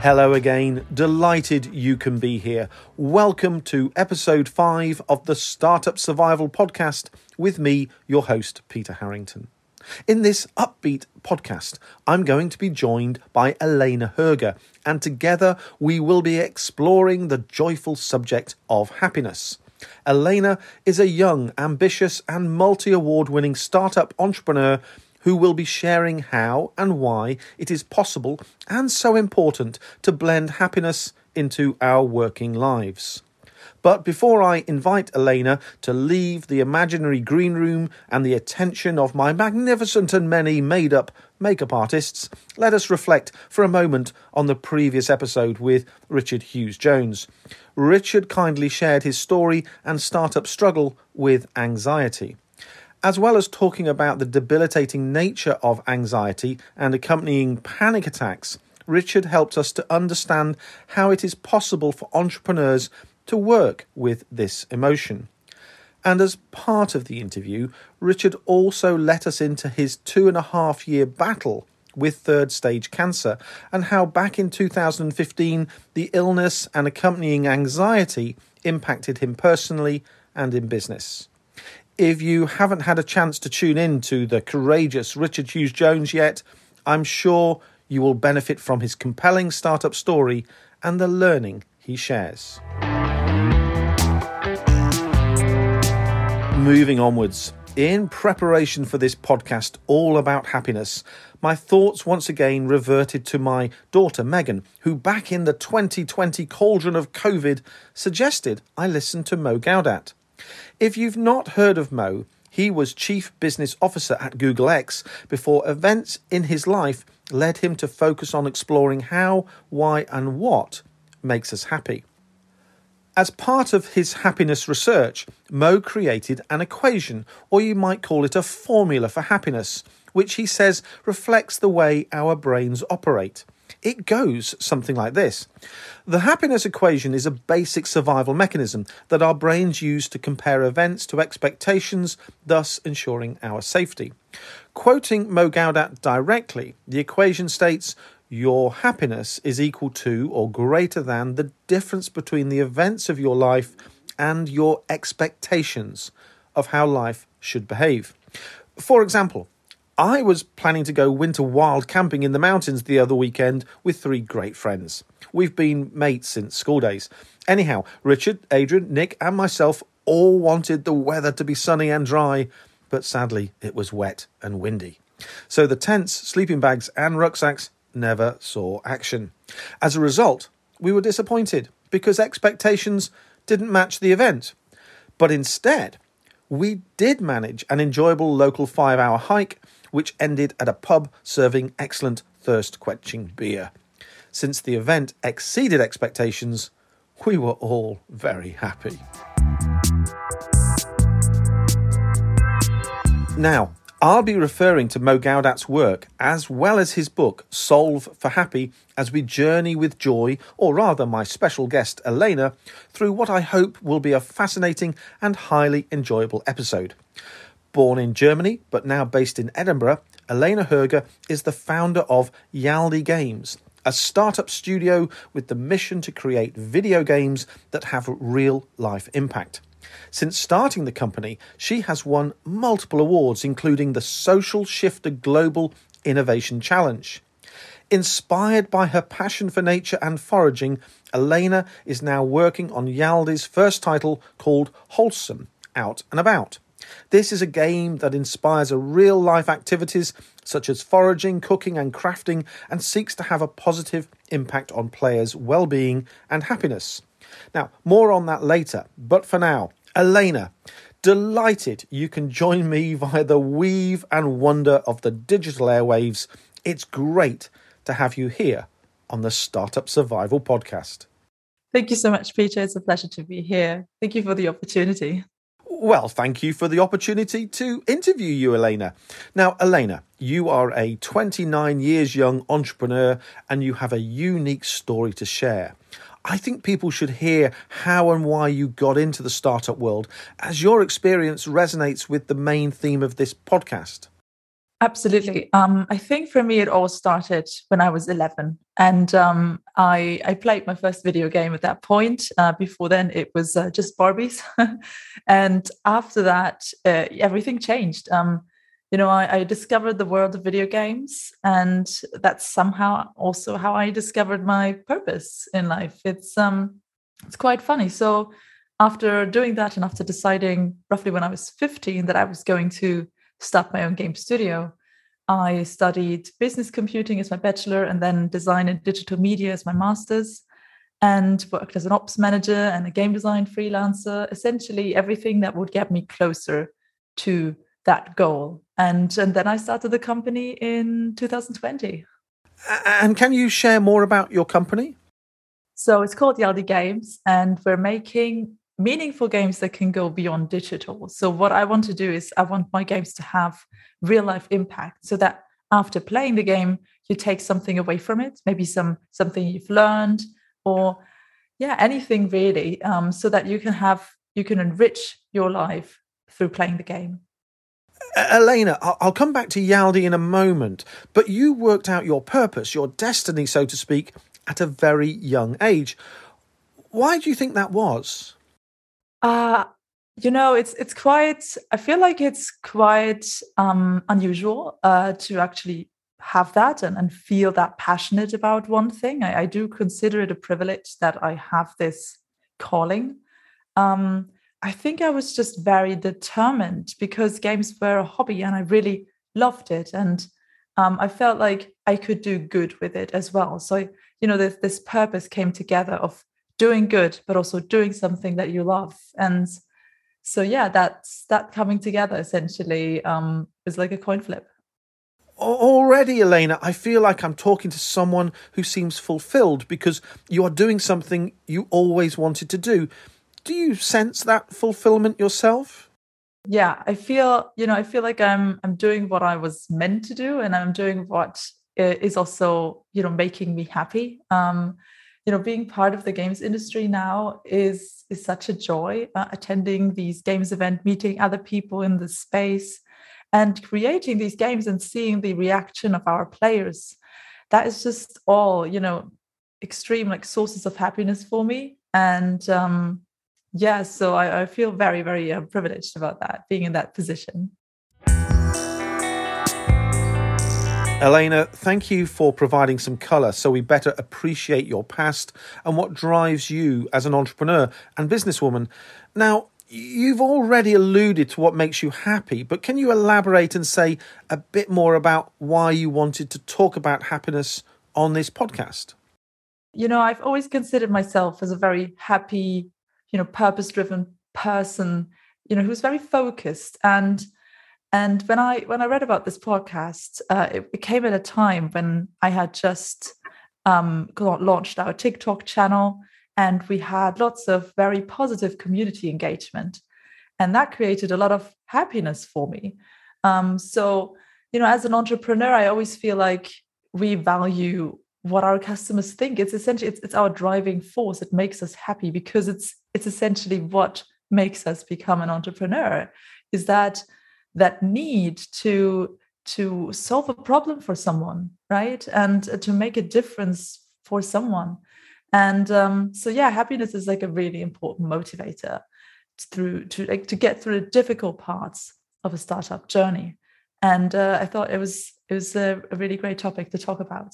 Hello again. Delighted you can be here. Welcome to episode 5 of the Startup Survival Podcast with me, your host, Peter Harrington. In this upbeat podcast, I'm going to be joined by Elena Herger, and together we will be exploring the joyful subject of happiness. Elena is a young, ambitious, and multi award winning startup entrepreneur who will be sharing how and why it is possible and so important to blend happiness into our working lives. But before I invite Elena to leave the imaginary green room and the attention of my magnificent and many made up makeup artists, let us reflect for a moment on the previous episode with Richard Hughes Jones. Richard kindly shared his story and startup struggle with anxiety as well as talking about the debilitating nature of anxiety and accompanying panic attacks, Richard helped us to understand how it is possible for entrepreneurs to work with this emotion. And as part of the interview, Richard also let us into his two and a half year battle with third stage cancer and how back in 2015 the illness and accompanying anxiety impacted him personally and in business. If you haven't had a chance to tune in to the courageous Richard Hughes Jones yet, I'm sure you will benefit from his compelling startup story and the learning he shares. Moving onwards, in preparation for this podcast all about happiness, my thoughts once again reverted to my daughter Megan, who back in the 2020 cauldron of COVID suggested I listen to Mo Gawdat. If you've not heard of Mo, he was Chief Business Officer at Google X before events in his life led him to focus on exploring how, why, and what makes us happy. As part of his happiness research, Mo created an equation, or you might call it a formula for happiness, which he says reflects the way our brains operate. It goes something like this The happiness equation is a basic survival mechanism that our brains use to compare events to expectations, thus ensuring our safety. Quoting Mo Gawdat directly, the equation states your happiness is equal to or greater than the difference between the events of your life and your expectations of how life should behave. For example, I was planning to go winter wild camping in the mountains the other weekend with three great friends. We've been mates since school days. Anyhow, Richard, Adrian, Nick, and myself all wanted the weather to be sunny and dry, but sadly it was wet and windy. So the tents, sleeping bags, and rucksacks never saw action. As a result, we were disappointed because expectations didn't match the event. But instead, we did manage an enjoyable local five hour hike which ended at a pub serving excellent thirst quenching beer. Since the event exceeded expectations, we were all very happy. Now, I'll be referring to Mo Gawdat's work as well as his book, Solve for Happy, as we journey with joy, or rather my special guest, Elena, through what I hope will be a fascinating and highly enjoyable episode. Born in Germany but now based in Edinburgh, Elena Herger is the founder of Yaldi Games, a startup studio with the mission to create video games that have real life impact. Since starting the company, she has won multiple awards, including the Social Shifter Global Innovation Challenge. Inspired by her passion for nature and foraging, Elena is now working on Yaldi's first title called Wholesome Out and About. This is a game that inspires real life activities such as foraging, cooking, and crafting, and seeks to have a positive impact on players' well being and happiness. Now, more on that later, but for now, Elena, delighted you can join me via the weave and wonder of the digital airwaves. It's great to have you here on the Startup Survival Podcast. Thank you so much, Peter. It's a pleasure to be here. Thank you for the opportunity. Well, thank you for the opportunity to interview you, Elena. Now, Elena, you are a 29 years young entrepreneur and you have a unique story to share. I think people should hear how and why you got into the startup world, as your experience resonates with the main theme of this podcast. Absolutely. Um, I think for me, it all started when I was 11. And um, I, I played my first video game at that point. Uh, before then, it was uh, just Barbies. and after that, uh, everything changed. Um, you know, I, I, discovered the world of video games, and that's somehow also how I discovered my purpose in life. It's um, it's quite funny. So after doing that, and after deciding roughly when I was 15 that I was going to start my own game studio, I studied business computing as my bachelor, and then design and digital media as my master's and worked as an ops manager and a game design freelancer essentially everything that would get me closer to that goal. And, and then I started the company in 2020. And can you share more about your company? So it's called Yaldi Games, and we're making meaningful games that can go beyond digital. So what I want to do is I want my games to have real life impact so that after playing the game you take something away from it, maybe some something you've learned or yeah, anything really um, so that you can have you can enrich your life through playing the game. Elena, I'll come back to Yaldi in a moment, but you worked out your purpose, your destiny, so to speak, at a very young age. Why do you think that was? Uh, you know, it's it's quite. I feel like it's quite um, unusual uh, to actually have that and, and feel that passionate about one thing. I, I do consider it a privilege that I have this calling. Um, I think I was just very determined because games were a hobby and I really loved it. And um, I felt like I could do good with it as well. So, you know, this, this purpose came together of doing good, but also doing something that you love. And so, yeah, that's that coming together essentially um, is like a coin flip. Already, Elena, I feel like I'm talking to someone who seems fulfilled because you are doing something you always wanted to do do you sense that fulfillment yourself? Yeah, I feel, you know, I feel like I'm I'm doing what I was meant to do and I'm doing what is also, you know, making me happy. Um, you know, being part of the games industry now is is such a joy. Uh, attending these games event, meeting other people in the space, and creating these games and seeing the reaction of our players. That is just all, you know, extreme like sources of happiness for me. And um, yeah, so I, I feel very, very uh, privileged about that, being in that position. Elena, thank you for providing some colour so we better appreciate your past and what drives you as an entrepreneur and businesswoman. Now, you've already alluded to what makes you happy, but can you elaborate and say a bit more about why you wanted to talk about happiness on this podcast? You know, I've always considered myself as a very happy you know purpose driven person you know who's very focused. And and when i when i read about this podcast uh, it, it came at a time when i had just um, launched our tiktok channel and we had lots of very positive community engagement. And that created a lot of happiness for me. Um, so you know as an entrepreneur i always feel like we value what our customers think. It's essentially it's, it's our driving force it makes us happy because it's it's essentially what makes us become an entrepreneur is that that need to to solve a problem for someone right? And to make a difference for someone. And um, so yeah happiness is like a really important motivator through to like to get through the difficult parts of a startup journey. And uh, i thought it was it was a, a really great topic to talk about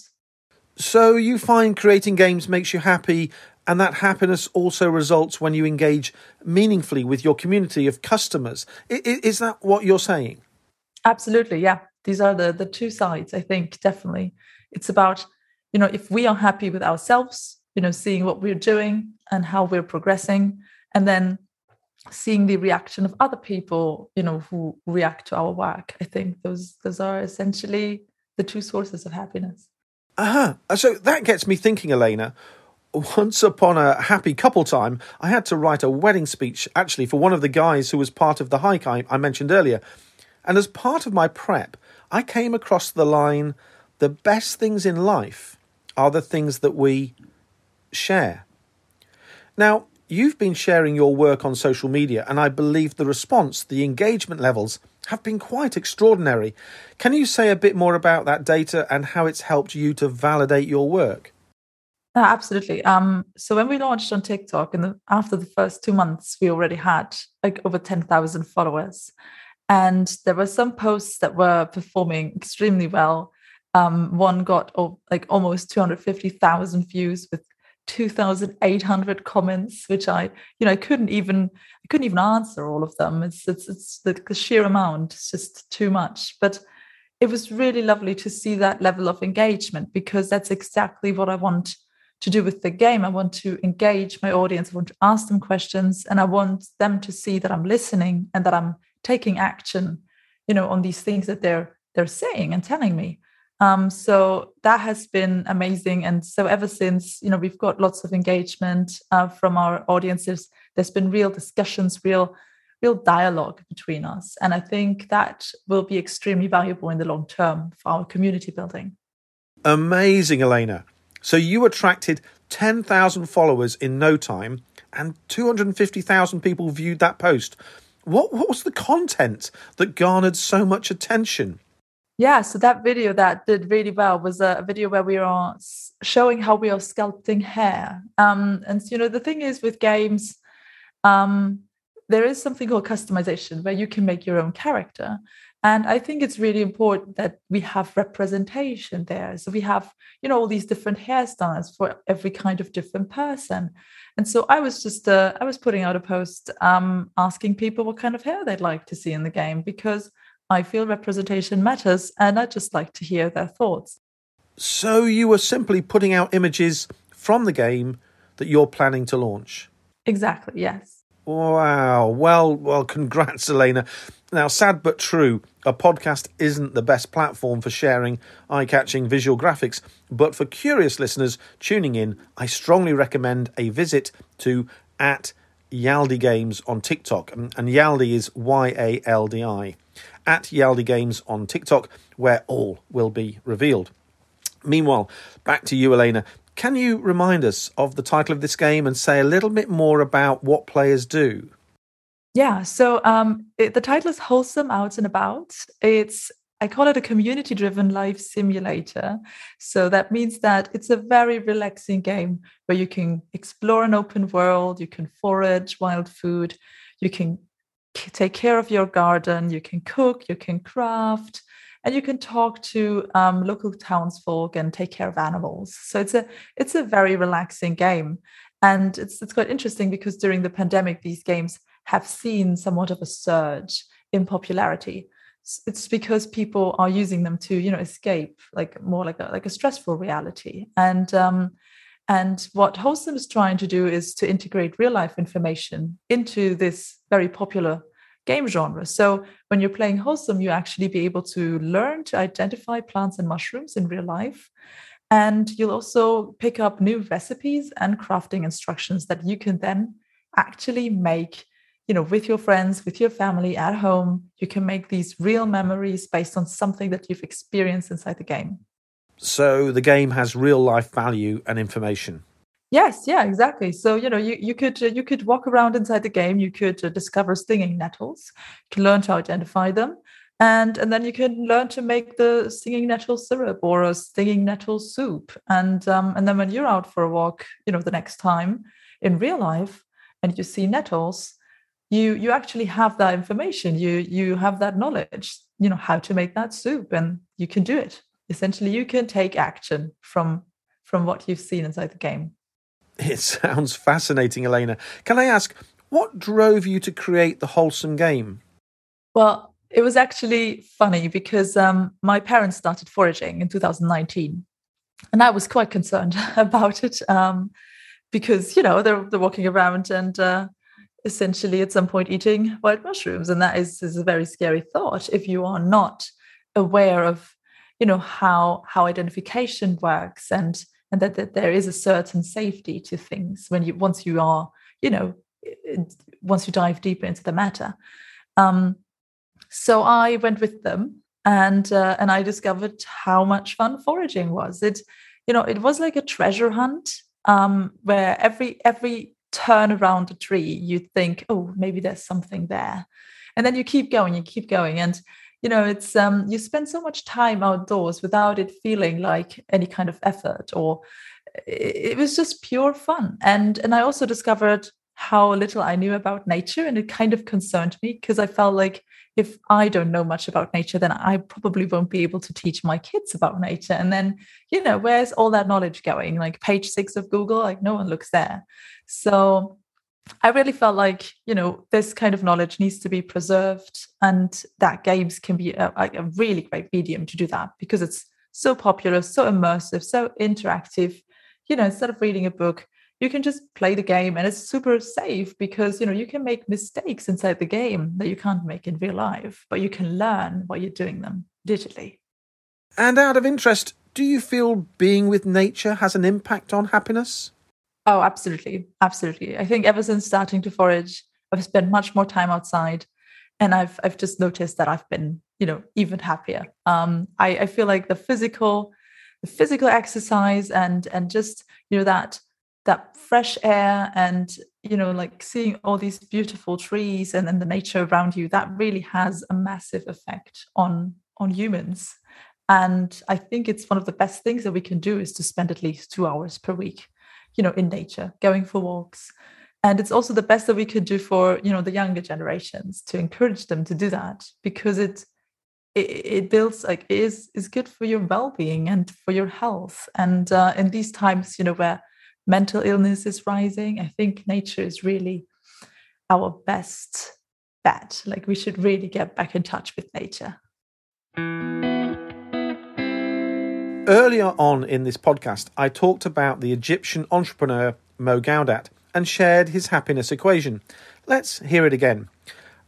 so you find creating games makes you happy, and that happiness also results when you engage meaningfully with your community of customers. Is that what you're saying? Absolutely, yeah. These are the the two sides. I think definitely it's about you know if we are happy with ourselves, you know, seeing what we're doing and how we're progressing, and then seeing the reaction of other people, you know, who react to our work. I think those those are essentially the two sources of happiness. Uh huh. So that gets me thinking, Elena. Once upon a happy couple time, I had to write a wedding speech actually for one of the guys who was part of the hike I, I mentioned earlier. And as part of my prep, I came across the line the best things in life are the things that we share. Now, you've been sharing your work on social media, and I believe the response, the engagement levels, have been quite extraordinary. Can you say a bit more about that data and how it's helped you to validate your work? absolutely. Um, so when we launched on TikTok, and after the first two months, we already had like over ten thousand followers, and there were some posts that were performing extremely well. Um, one got oh, like almost two hundred fifty thousand views with 2800 comments which i you know couldn't even i couldn't even answer all of them. It's it's it's the, the sheer amount it's just too much. But it was really lovely to see that level of engagement because that's exactly what i want to do with the game. I want to engage my audience. I want to ask them questions and i want them to see that i'm listening and that i'm taking action you know on these things that they're they're saying and telling me um, so that has been amazing. And so ever since, you know, we've got lots of engagement uh, from our audiences. There's been real discussions, real, real dialogue between us. And I think that will be extremely valuable in the long term for our community building. Amazing, Elena. So you attracted 10,000 followers in no time and 250,000 people viewed that post. What, what was the content that garnered so much attention? Yeah, so that video that did really well was a video where we are showing how we are sculpting hair. Um, and you know, the thing is with games, um, there is something called customization where you can make your own character. And I think it's really important that we have representation there. So we have, you know, all these different hairstyles for every kind of different person. And so I was just, uh, I was putting out a post um, asking people what kind of hair they'd like to see in the game because I feel representation matters and I'd just like to hear their thoughts. So you were simply putting out images from the game that you're planning to launch? Exactly, yes. Wow. Well, well, congrats, Elena. Now, sad but true, a podcast isn't the best platform for sharing eye catching visual graphics, but for curious listeners tuning in, I strongly recommend a visit to at Yaldi Games on TikTok. And Yaldi is Y A L D I at Yaldi Games on TikTok, where all will be revealed. Meanwhile, back to you, Elena. Can you remind us of the title of this game and say a little bit more about what players do? Yeah, so um, it, the title is Wholesome Out and About. It's I call it a community driven life simulator. So that means that it's a very relaxing game where you can explore an open world, you can forage wild food, you can take care of your garden, you can cook, you can craft, and you can talk to um, local townsfolk and take care of animals. So it's a it's a very relaxing game, and it's it's quite interesting because during the pandemic, these games have seen somewhat of a surge in popularity. It's because people are using them to you know escape like more like a like a stressful reality and. Um, and what Wholesome is trying to do is to integrate real life information into this very popular game genre. So when you're playing Wholesome, you actually be able to learn to identify plants and mushrooms in real life. And you'll also pick up new recipes and crafting instructions that you can then actually make you know with your friends with your family at home you can make these real memories based on something that you've experienced inside the game so the game has real life value and information. Yes, yeah, exactly. So you know, you you could uh, you could walk around inside the game. You could uh, discover stinging nettles. You can learn to identify them, and and then you can learn to make the stinging nettle syrup or a stinging nettle soup. And um, and then when you're out for a walk, you know, the next time in real life, and you see nettles, you you actually have that information. You you have that knowledge. You know how to make that soup, and you can do it essentially you can take action from from what you've seen inside the game. It sounds fascinating elena. Can i ask what drove you to create the wholesome game? Well it was actually funny because um, my parents started foraging in 2019 and i was quite concerned about it um, because you know they're, they're walking around and uh, essentially at some point eating wild mushrooms and that is, is a very scary thought if you are not aware of you know how how identification works and and that, that there is a certain safety to things when you once you are you know once you dive deeper into the matter um, so i went with them and uh, and i discovered how much fun foraging was it you know it was like a treasure hunt um, where every every turn around a tree, you think, oh, maybe there's something there. And then you keep going, you keep going. And you know, it's um you spend so much time outdoors without it feeling like any kind of effort or it was just pure fun. And and I also discovered how little I knew about nature. And it kind of concerned me because I felt like if I don't know much about nature, then I probably won't be able to teach my kids about nature. And then, you know, where's all that knowledge going? Like page six of Google, like no one looks there. So I really felt like, you know, this kind of knowledge needs to be preserved and that games can be a, a really great medium to do that because it's so popular, so immersive, so interactive. You know, instead of reading a book, you can just play the game and it's super safe because you know you can make mistakes inside the game that you can't make in real life but you can learn while you're doing them digitally and out of interest do you feel being with nature has an impact on happiness oh absolutely. Absolutely. I think ever since starting to forage i've spent much more time outside and i've i've just noticed that i've been you know even happier. Um i i feel like the physical the physical exercise and and just you know that that fresh air and you know like seeing all these beautiful trees and then the nature around you that really has a massive effect on on humans. And i think it's one of the best things that we can do is to spend at least two hours per week you know in nature going for walks and it's also the best that we could do for you know the younger generations to encourage them to do that because it it, it builds like is is good for your well-being and for your health and uh, in these times you know where mental illness is rising, I think nature is really our best bet. Like we should really get back in touch with nature. Earlier on in this podcast, I talked about the Egyptian entrepreneur Mo Gawdat and shared his happiness equation. Let's hear it again.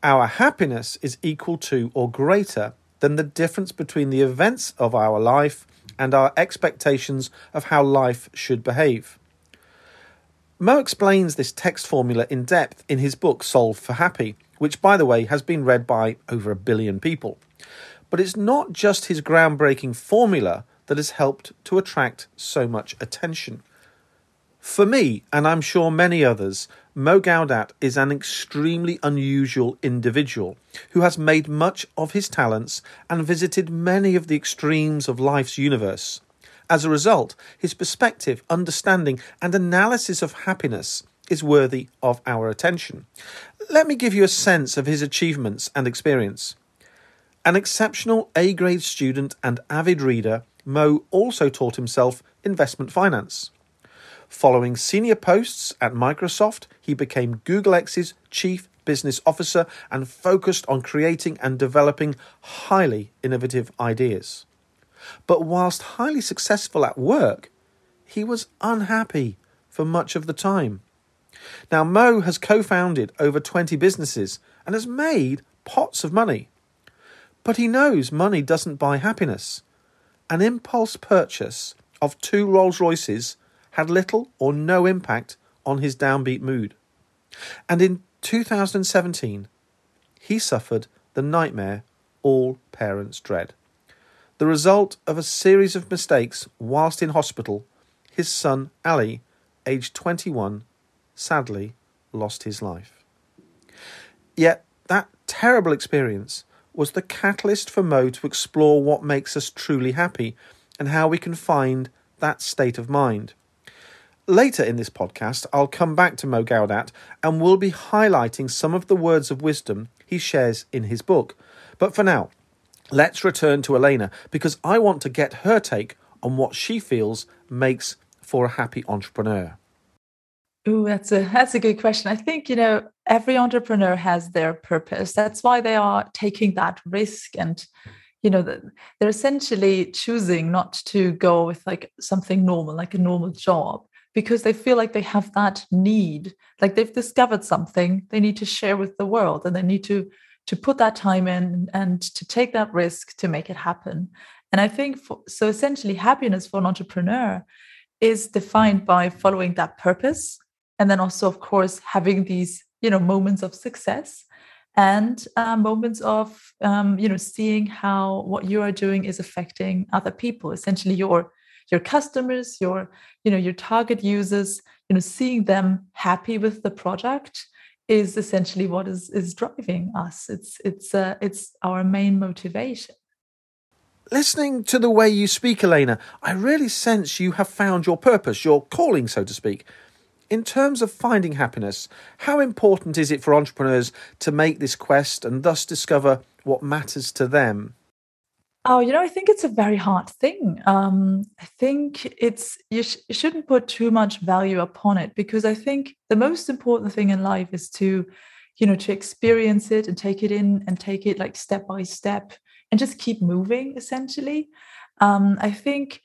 Our happiness is equal to or greater than the difference between the events of our life and our expectations of how life should behave. Mo explains this text formula in depth in his book Solve for Happy, which, by the way, has been read by over a billion people. But it's not just his groundbreaking formula that has helped to attract so much attention. For me, and I'm sure many others, Mo Gawdat is an extremely unusual individual who has made much of his talents and visited many of the extremes of life's universe. As a result, his perspective, understanding, and analysis of happiness is worthy of our attention. Let me give you a sense of his achievements and experience. An exceptional A grade student and avid reader, Mo also taught himself investment finance. Following senior posts at Microsoft, he became Google X's chief business officer and focused on creating and developing highly innovative ideas. But whilst highly successful at work, he was unhappy for much of the time. Now, Mo has co founded over 20 businesses and has made pots of money. But he knows money doesn't buy happiness. An impulse purchase of two Rolls Royces had little or no impact on his downbeat mood. And in 2017, he suffered the nightmare all parents dread. The result of a series of mistakes whilst in hospital, his son Ali, aged 21, sadly lost his life. Yet that terrible experience was the catalyst for Mo to explore what makes us truly happy and how we can find that state of mind. Later in this podcast, I'll come back to Mo Gawdat and we'll be highlighting some of the words of wisdom he shares in his book. But for now, let's return to Elena because I want to get her take on what she feels makes for a happy entrepreneur. Oh, that's a that's a good question. I think you know every entrepreneur has their purpose. That's why they are taking that risk, and you know they're essentially choosing not to go with like something normal, like a normal job, because they feel like they have that need, like they've discovered something they need to share with the world, and they need to to put that time in and to take that risk to make it happen. And I think for, so essentially happiness for an entrepreneur is defined by following that purpose and then also of course having these you know moments of success and uh, moments of um, you know seeing how what you are doing is affecting other people essentially your your customers your you know your target users you know seeing them happy with the product is essentially what is is driving us. It's it's uh, it's our main motivation. Listening to the way you speak elena i really sense you have found your purpose your calling so to speak in terms of finding happiness how important is it for entrepreneurs to make this quest and thus discover what matters to them Oh, you know, I think it's a very hard thing. Um, I think it's you, sh- you shouldn't put too much value upon it because I think the most important thing in life is to, you know, to experience it and take it in and take it like step by step and just keep moving. Essentially, um, I think,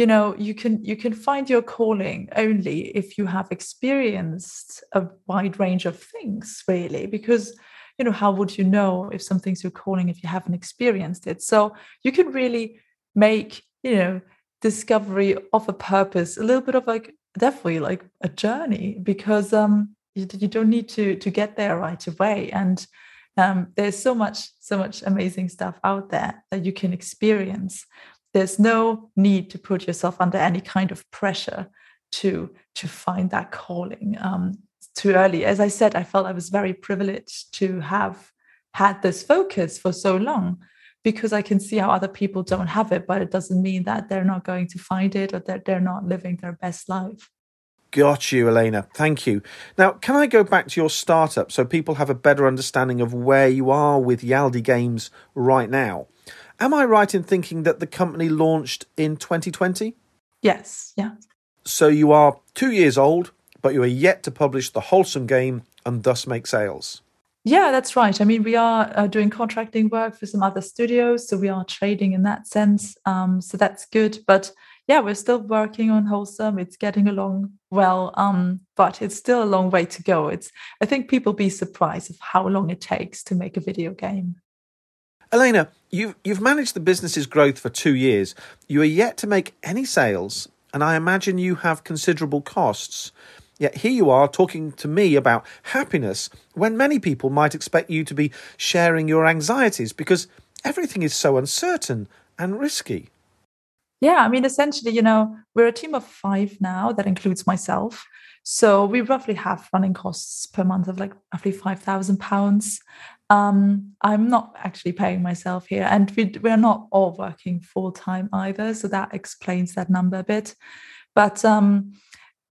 you know, you can you can find your calling only if you have experienced a wide range of things, really, because you know how would you know if something's your calling if you haven't experienced it? So you can really make you know discovery of a purpose a little bit of like definitely like a journey because um you, you don't need to to get there right away. And um there's so much so much amazing stuff out there that you can experience there's no need to put yourself under any kind of pressure to to find that calling um too early. As I said, I felt I was very privileged to have had this focus for so long because I can see how other people don't have it, but it doesn't mean that they're not going to find it or that they're not living their best life. Got you, Elena. Thank you. Now, can I go back to your startup so people have a better understanding of where you are with Yaldi Games right now? Am I right in thinking that the company launched in 2020? Yes, yeah. So you are two years old, but you are yet to publish the wholesome game and thus make sales. Yeah, that's right. I mean, we are uh, doing contracting work for some other studios, so we are trading in that sense. Um, so that's good. But yeah, we're still working on wholesome. It's getting along well, um, but it's still a long way to go. It's I think people be surprised of how long it takes to make a video game. Elena, you've you've managed the business's growth for two years. You are yet to make any sales, and I imagine you have considerable costs. Yet here you are talking to me about happiness when many people might expect you to be sharing your anxieties because everything is so uncertain and risky. Yeah, I mean, essentially, you know, we're a team of five now, that includes myself. So we roughly have running costs per month of like roughly five thousand pounds. Um, I'm not actually paying myself here, and we, we're not all working full time either, so that explains that number a bit. But um,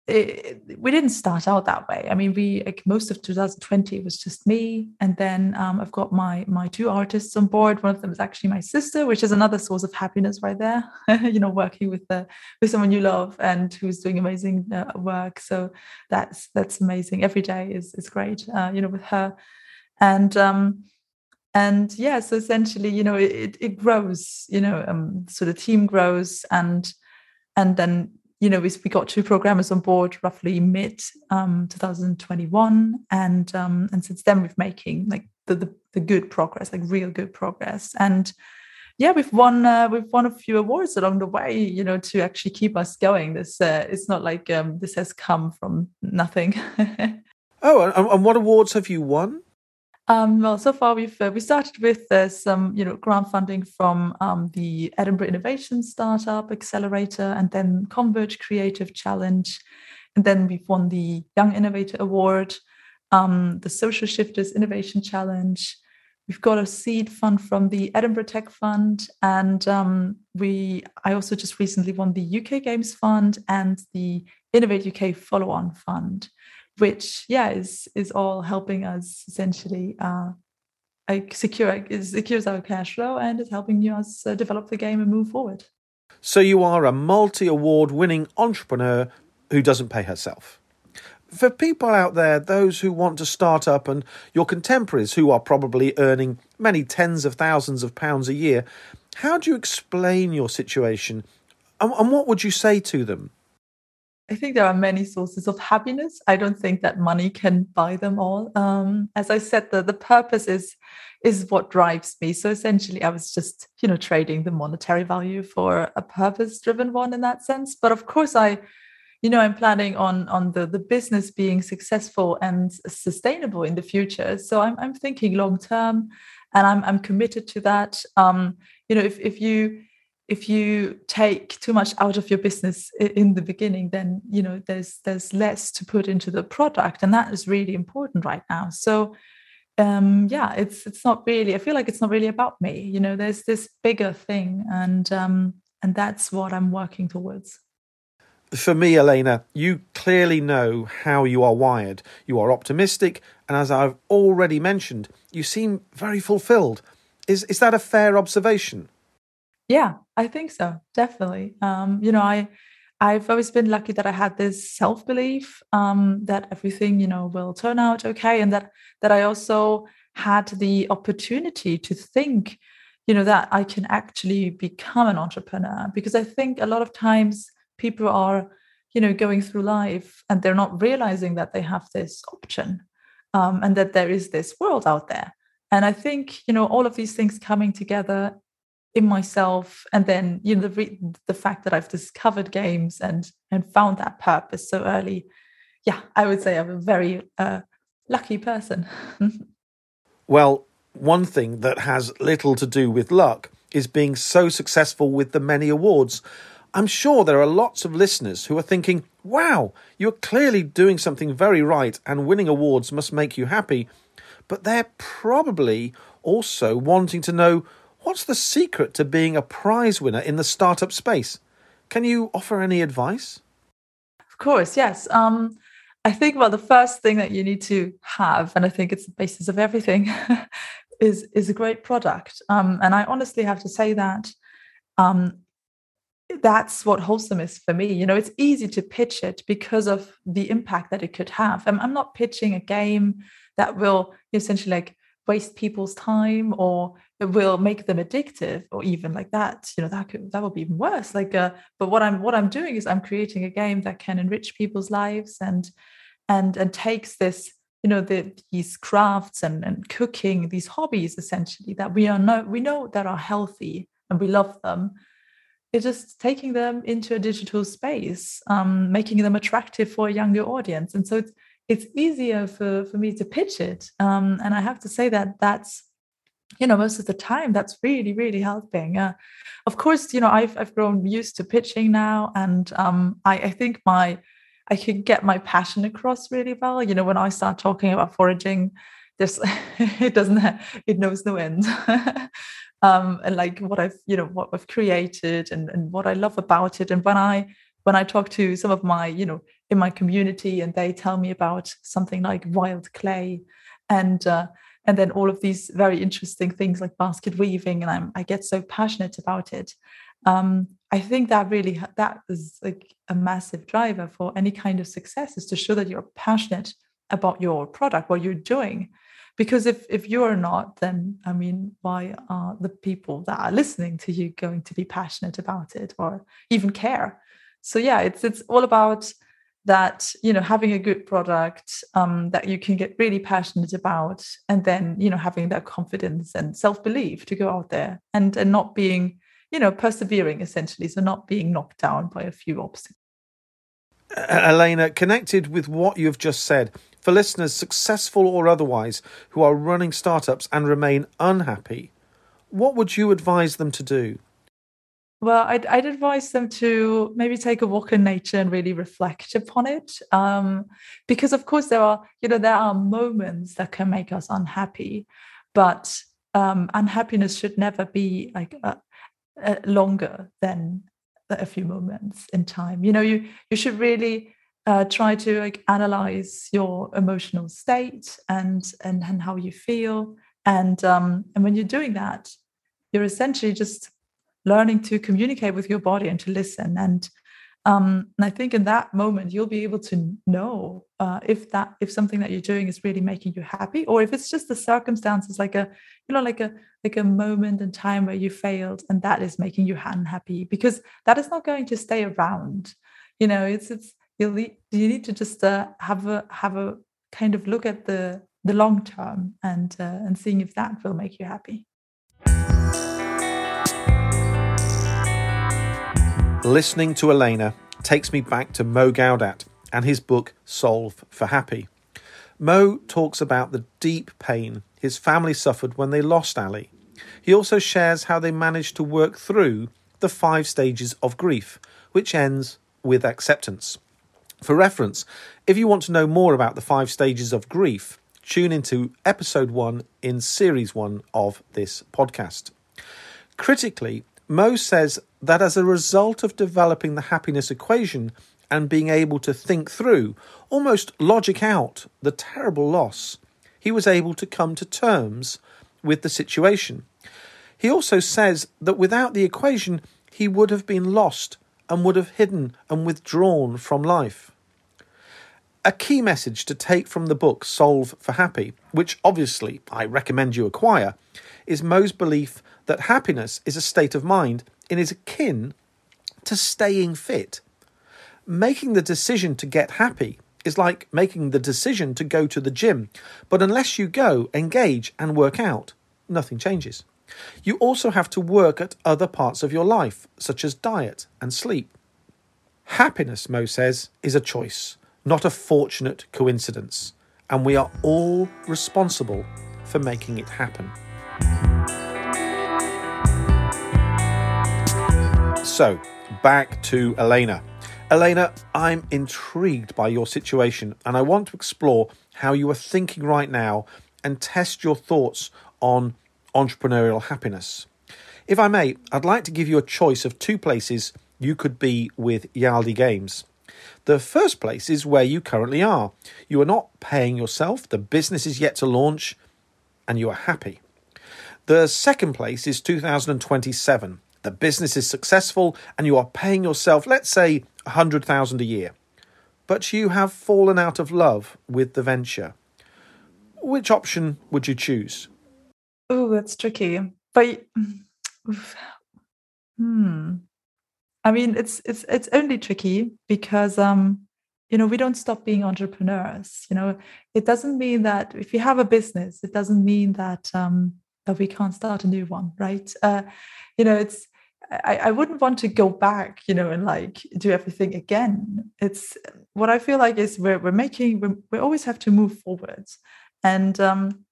it, we didn't start out that way. I mean, we like most of 2020 was just me, and then um, I've got my my two artists on board. One of them is actually my sister, which is another source of happiness right there. you know, working with the with someone you love and who's doing amazing uh, work. So that's that's amazing. Every day is is great. Uh, you know, with her, and um, and yeah. So essentially, you know, it it grows. You know, um, so the team grows and and then you know, we, we got two programmers on board roughly mid um, 2021, and um, and since then we've making like the, the, the good progress, like real good progress, and yeah, we've won uh, we've won a few awards along the way, you know, to actually keep us going. This uh, it's not like um, this has come from nothing. oh, and, and what awards have you won? Um, well, so far we've uh, we started with uh, some you know grant funding from um, the Edinburgh Innovation Startup Accelerator, and then Converge Creative Challenge, and then we've won the Young Innovator Award, um, the Social Shifters Innovation Challenge. We've got a seed fund from the Edinburgh Tech Fund, and um, we I also just recently won the UK Games Fund and the Innovate UK Follow On Fund which yeah is is all helping us essentially uh, like secure it secures our cash flow and is helping us uh, develop the game and move forward. So you are a multi-award winning entrepreneur who doesn't pay herself. For people out there, those who want to start up and your contemporaries who are probably earning many tens of thousands of pounds a year, how do you explain your situation and, and what would you say to them? I think there are many sources of happiness. I don't think that money can buy them all. Um, as I said, the, the purpose is is what drives me. So essentially, I was just you know trading the monetary value for a purpose driven one in that sense. But of course, I you know i'm planning on on the the business being successful and sustainable in the future so i'm, I'm thinking long term and i'm i'm committed to that um you know if if you if you take too much out of your business in the beginning then you know there's there's less to put into the product and that is really important right now. So um yeah it's it's not really i feel like it's not really about me you know there's this bigger thing and um and that's what i'm working towards. For me elena you clearly know how you are wired. You are optimistic and as i've already mentioned you seem very fulfilled. Is is that a fair observation yeah, I think so. Definitely. Um, you know, I I've always been lucky that I had this self-belief um, that everything, you know, will turn out okay, and that that I also had the opportunity to think, you know, that I can actually become an entrepreneur. Because I think a lot of times people are, you know, going through life and they're not realizing that they have this option um, and that there is this world out there. And I think, you know, all of these things coming together in myself and then you know the the fact that I've discovered games and and found that purpose so early. Yeah I would say I'm a very uh, lucky person. Well one thing that has little to do with luck is being so successful with the many awards. I'm sure there are lots of listeners who are thinking wow you're clearly doing something very right and winning awards must make you happy. But they're probably also wanting to know What's the secret to being a prize winner in the startup space? Can you offer any advice? Of course, yes. Um, I think well, the first thing that you need to have, and I think it's the basis of everything, is is a great product. Um, and I honestly have to say that um, that's what wholesome is for me. You know, it's easy to pitch it because of the impact that it could have. I'm, I'm not pitching a game that will essentially like waste people's time or it will make them addictive or even like that you know that could that would be even worse. Like uh, but what i'm what i'm doing is i'm creating a game that can enrich people's lives and and and takes this you know the, these crafts and, and cooking these hobbies essentially that we are no we know that are healthy and we love them. It's just taking them into a digital space um, making them attractive for a younger audience. And so it's it's easier for for me to pitch it. Um, and i have to say that that's you know most of the time that's really really helping. Uh, of course you know I've, I've grown used to pitching now and um, I, I think my i can get my passion across really well. You know when i start talking about foraging this it doesn't it knows no end. Um, and like what i've you know what i've created and, and what i love about it. And when i when i talk to some of my you know in my community and they tell me about something like wild clay and uh, and then all of these very interesting things like basket weaving and I'm, i get so passionate about it. Um, i think that really that is like a massive driver for any kind of success is to show that you're passionate about your product what you're doing. Because if if you're not then i mean why are the people that are listening to you going to be passionate about it or even care? So yeah it's it's all about that you know having a good product um, that you can get really passionate about and then you know having that confidence and self-belief to go out there and and not being you know persevering essentially. So not being knocked down by a few obstacles. Elena connected with what you've just said for listeners successful or otherwise who are running startups and remain unhappy what would you advise them to do well, I'd, I'd advise them to maybe take a walk in nature and really reflect upon it. Um, because, of course, there are, you know, there are moments that can make us unhappy, but um, unhappiness should never be like a, a longer than a few moments in time. You know, you you should really uh, try to like analyze your emotional state and and and how you feel, and um, and when you're doing that, you're essentially just learning to communicate with your body and to listen and um, and I think in that moment you'll be able to know uh, if that if something that you're doing is really making you happy, or if it's just the circumstances, like a you know like a like a moment in time where you failed and that is making you unhappy, because that is not going to stay around. You know, it's it's you'll you need to just uh, have a have a kind of look at the the long term and uh, and seeing if that will make you happy. Listening to Elena takes me back to Mo Gawdat and his book Solve for Happy. Mo talks about the deep pain his family suffered when they lost Ali. He also shares how they managed to work through The Five Stages of Grief, which ends with acceptance. For reference, if you want to know more about the five stages of grief, tune into episode one in series one of this podcast. Critically, Mo says that as a result of developing the happiness equation and being able to think through, almost logic out, the terrible loss, he was able to come to terms with the situation. He also says that without the equation, he would have been lost and would have hidden and withdrawn from life. A key message to take from the book Solve for Happy, which obviously I recommend you acquire, is Mo's belief that happiness is a state of mind and is akin to staying fit. Making the decision to get happy is like making the decision to go to the gym, but unless you go, engage, and work out, nothing changes. You also have to work at other parts of your life, such as diet and sleep. Happiness, Mo says, is a choice, not a fortunate coincidence, and we are all responsible for making it happen. So, back to Elena. Elena, I'm intrigued by your situation and I want to explore how you are thinking right now and test your thoughts on entrepreneurial happiness. If I may, I'd like to give you a choice of two places you could be with Yaldi Games. The first place is where you currently are. You are not paying yourself, the business is yet to launch, and you are happy. The second place is 2027. The business is successful and you are paying yourself, let's say, 100,000 a year. But you have fallen out of love with the venture. Which option would you choose? Oh, that's tricky. But hmm. I mean, it's it's it's only tricky because um, you know, we don't stop being entrepreneurs. You know, it doesn't mean that if you have a business, it doesn't mean that um that we can't start a new one, right? Uh, you know, it's I, I wouldn't want to go back, you know, and like do everything again. It's what I feel like is we're we're making we're, we always have to move forwards, and um,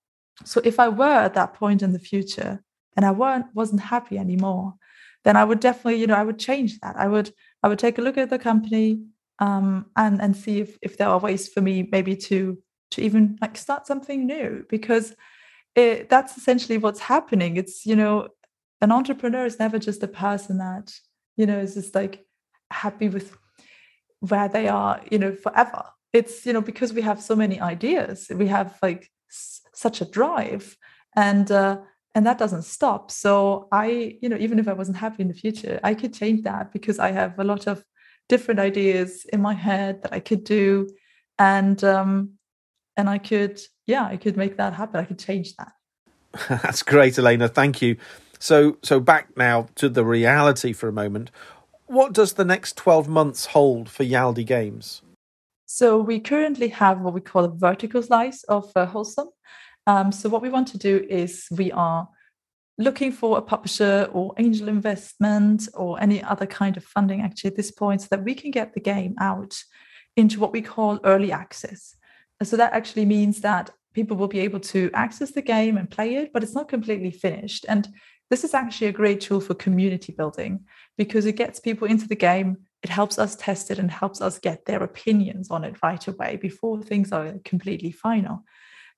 so if I were at that point in the future and I weren't wasn't happy anymore, then I would definitely, you know, I would change that. I would I would take a look at the company um, and and see if if there are ways for me maybe to to even like start something new because it, that's essentially what's happening. It's you know an entrepreneur is never just a person that you know is just like happy with where they are you know forever. It's you know because we have so many ideas we have like s- such a drive and uh and that doesn't stop. So i you know even if i wasn't happy in the future i could change that because i have a lot of different ideas in my head that i could do and um and i could yeah i could make that happen. I could change that. That's great elena. Thank you so, so back now to the reality for a moment. What does the next 12 months hold for Yaldi Games? So, we currently have what we call a vertical slice of uh, Wholesome. Um, so, what we want to do is we are looking for a publisher or angel investment or any other kind of funding actually at this point so that we can get the game out into what we call early access. So, that actually means that people will be able to access the game and play it, but it's not completely finished. And this is actually a great tool for community building because it gets people into the game. It helps us test it and helps us get their opinions on it right away before things are completely final.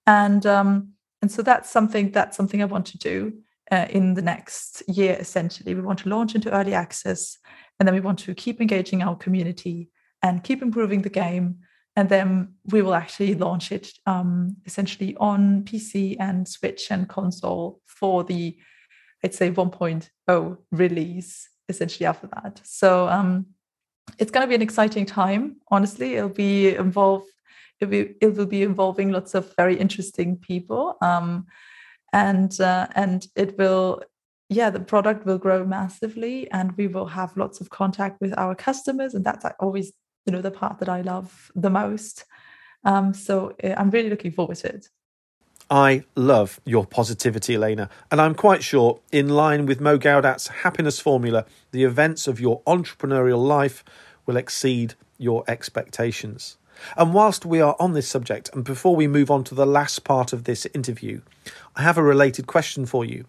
And um, and so that's something that's something I want to do uh, in the next year. Essentially, we want to launch into early access, and then we want to keep engaging our community and keep improving the game. And then we will actually launch it um, essentially on PC and Switch and console for the I'd say 1.0 release essentially after that. So um, it's going to be an exciting time. Honestly, it'll be involved. It'll be, it will be involving lots of very interesting people, um, and uh, and it will, yeah, the product will grow massively, and we will have lots of contact with our customers, and that's always you know the part that I love the most. Um, so uh, I'm really looking forward to it. I love your positivity, Elena, and I'm quite sure, in line with Mo Gawdat's happiness formula, the events of your entrepreneurial life will exceed your expectations. And whilst we are on this subject, and before we move on to the last part of this interview, I have a related question for you.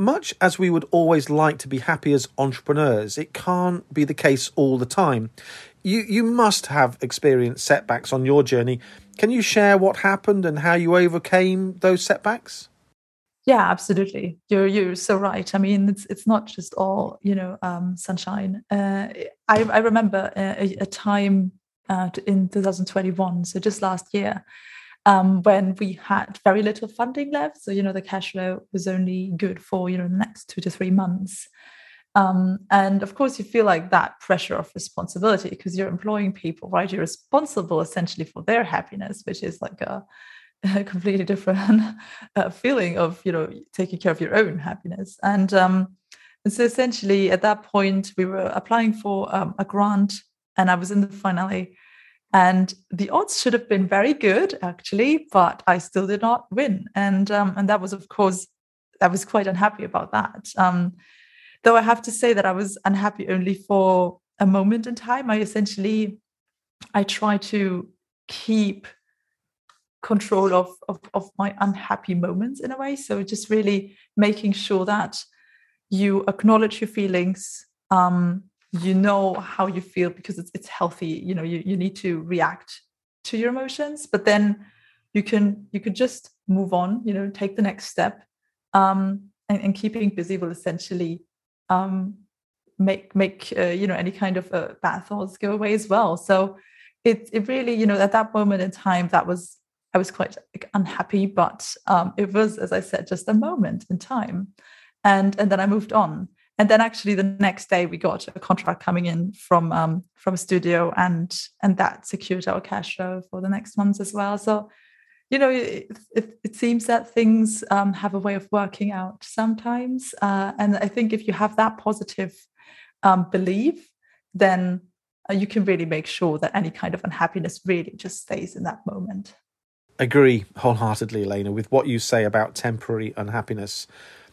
much as we would always like to be happy as entrepreneurs, it can't be the case all the time. You you must have experienced setbacks on your journey. Can you share what happened and how you overcame those setbacks? Yeah, absolutely. You're you're so right. I mean, it's it's not just all you know um, sunshine. Uh, I I remember a, a time uh, in 2021, so just last year, um, when we had very little funding left. So, you know, the cash flow was only good for, you know, the next two to three months. Um, and of course, you feel like that pressure of responsibility because you're employing people, right? You're responsible essentially for their happiness, which is like a, a completely different uh, feeling of, you know, taking care of your own happiness. And, um, and so essentially at that point, we were applying for um, a grant and I was in the finale and the odds should have been very good actually but i still did not win and um, and that was of course i was quite unhappy about that um, though i have to say that i was unhappy only for a moment in time. I essentially i try to keep control of, of of my unhappy moments in a way. So just really making sure that you acknowledge your feelings um, you know how you feel because it's, it's healthy. You know you, you need to react to your emotions but then you can you could just move on you know take the next step um, and, and keeping busy will essentially um, make make uh, you know any kind of uh, bad thoughts go away as well. So it it really you know at that moment in time that was i was quite unhappy but um, it was as i said just a moment in time. And and then i moved on. And then actually the next day we got a contract coming in from um, from a studio and and that secured our cash flow for the next months as well. So you know it, it, it seems that things um, have a way of working out sometimes uh, and i think if you have that positive um, belief then uh, you can really make sure that any kind of unhappiness really just stays in that moment agree wholeheartedly elena with what you say about temporary unhappiness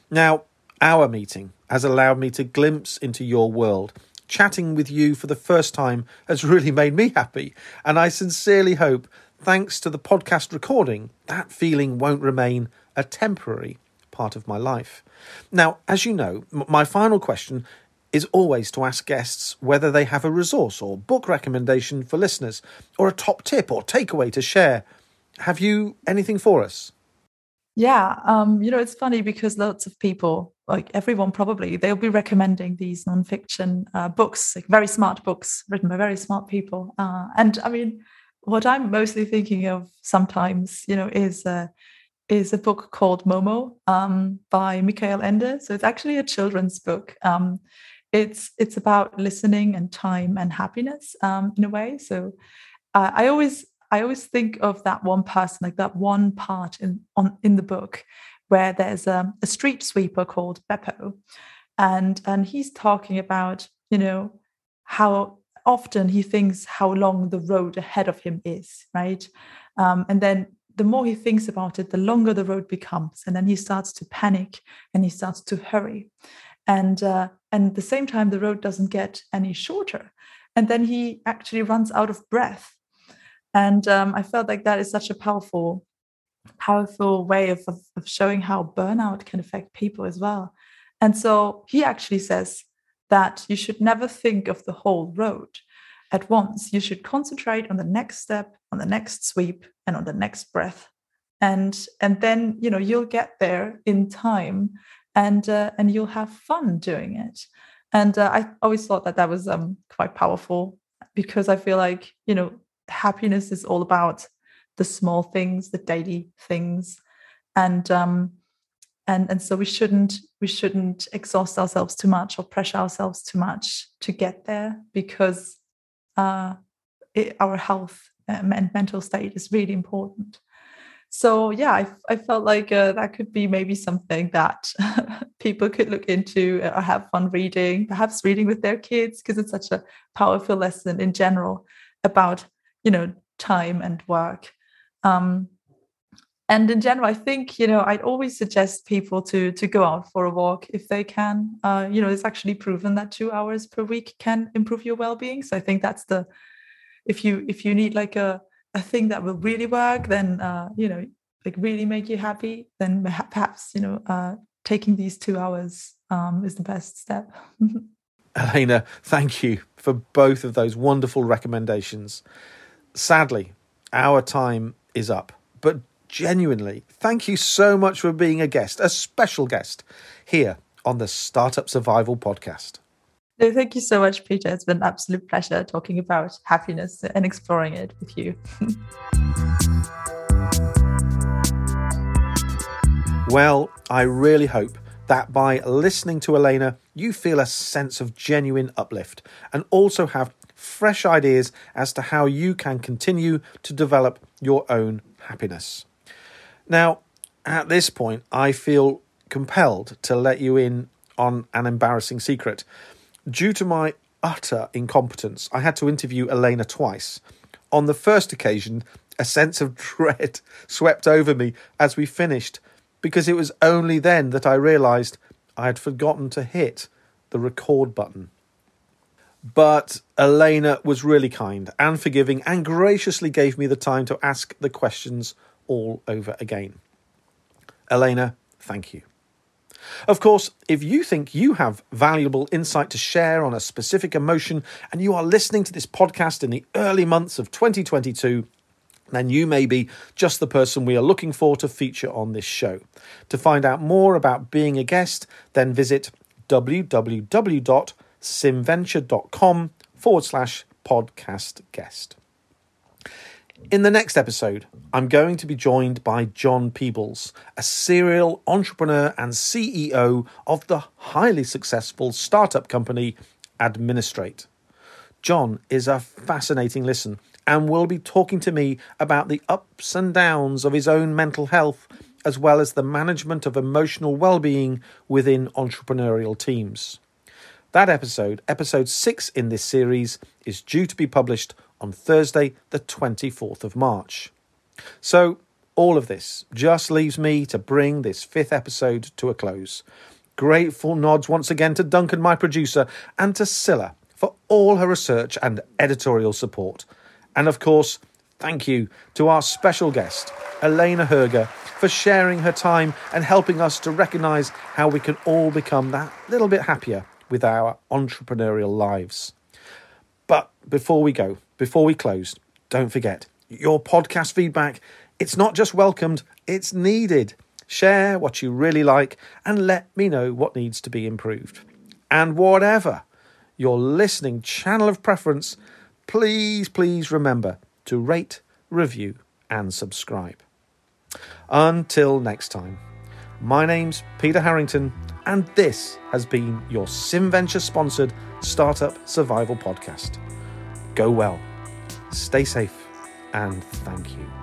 now our meeting has allowed me to glimpse into your world. Chatting with you for the first time has really made me happy, and I sincerely hope, thanks to the podcast recording, that feeling won't remain a temporary part of my life. Now, as you know, my final question is always to ask guests whether they have a resource or book recommendation for listeners, or a top tip or takeaway to share. Have you anything for us? Yeah, um, you know, it's funny because lots of people like everyone probably they'll be recommending these nonfiction uh, books like very smart books written by very smart people uh, and i mean what i'm mostly thinking of sometimes you know is a is a book called momo um, by Michael Ende so it's actually a children's book. Um, it's it's about listening and time and happiness um, in a way. So uh, i always i always think of that one person like that one part in on in the book where there's a, a street sweeper called Beppo, and and he's talking about you know how often he thinks how long the road ahead of him is, right? Um, and then the more he thinks about it, the longer the road becomes, and then he starts to panic and he starts to hurry, and uh, and at the same time the road doesn't get any shorter, and then he actually runs out of breath, and um, I felt like that is such a powerful powerful way of, of, of showing how burnout can affect people as well. And so he actually says that you should never think of the whole road at once. You should concentrate on the next step, on the next sweep, and on the next breath. And and then you know you'll get there in time, and uh, and you'll have fun doing it. And uh, I always thought that that was um, quite powerful because I feel like you know happiness is all about the small things, the daily things, and um, and and so we shouldn't we shouldn't exhaust ourselves too much or pressure ourselves too much to get there because uh, it, our health and mental state is really important. So yeah, I, I felt like uh, that could be maybe something that people could look into or have fun reading, perhaps reading with their kids because it's such a powerful lesson in general about you know time and work um, and in general, I think you know I'd always suggest people to to go out for a walk if they can. Uh, you know, it's actually proven that two hours per week can improve your well-being. So I think that's the if you if you need like a a thing that will really work, then uh, you know like really make you happy, then perhaps you know uh, taking these two hours um, is the best step. Elena, thank you for both of those wonderful recommendations. Sadly, our time is up, but genuinely, thank you so much for being a guest, a special guest, here on the Startup Survival Podcast. No, thank you so much, Peter. It's been an absolute pleasure talking about happiness and exploring it with you. well, I really hope that by listening to Elena, you feel a sense of genuine uplift and also have fresh ideas as to how you can continue to develop your own happiness. Now, at this point, I feel compelled to let you in on an embarrassing secret. Due to my utter incompetence, I had to interview Elena twice. On the first occasion, a sense of dread swept over me as we finished, because it was only then that I realised I had forgotten to hit the record button. But Elena was really kind and forgiving and graciously gave me the time to ask the questions all over again. Elena, thank you. Of course, if you think you have valuable insight to share on a specific emotion and you are listening to this podcast in the early months of 2022, then you may be just the person we are looking for to feature on this show. To find out more about being a guest, then visit www.simventure.com forward slash podcast guest. In the next episode, I'm going to be joined by John Peebles, a serial entrepreneur and CEO of the highly successful startup company Administrate. John is a fascinating listen and will be talking to me about the ups and downs of his own mental health as well as the management of emotional well-being within entrepreneurial teams. That episode, episode 6 in this series, is due to be published on Thursday, the 24th of March. So, all of this just leaves me to bring this fifth episode to a close. Grateful nods once again to Duncan, my producer, and to Scylla for all her research and editorial support. And of course, thank you to our special guest, Elena Herger, for sharing her time and helping us to recognise how we can all become that little bit happier with our entrepreneurial lives. But before we go, before we close, don't forget your podcast feedback. It's not just welcomed, it's needed. Share what you really like and let me know what needs to be improved. And whatever your listening channel of preference, please, please remember to rate, review, and subscribe. Until next time, my name's Peter Harrington, and this has been your SimVenture sponsored Startup Survival Podcast. Go well stay safe, and thank you.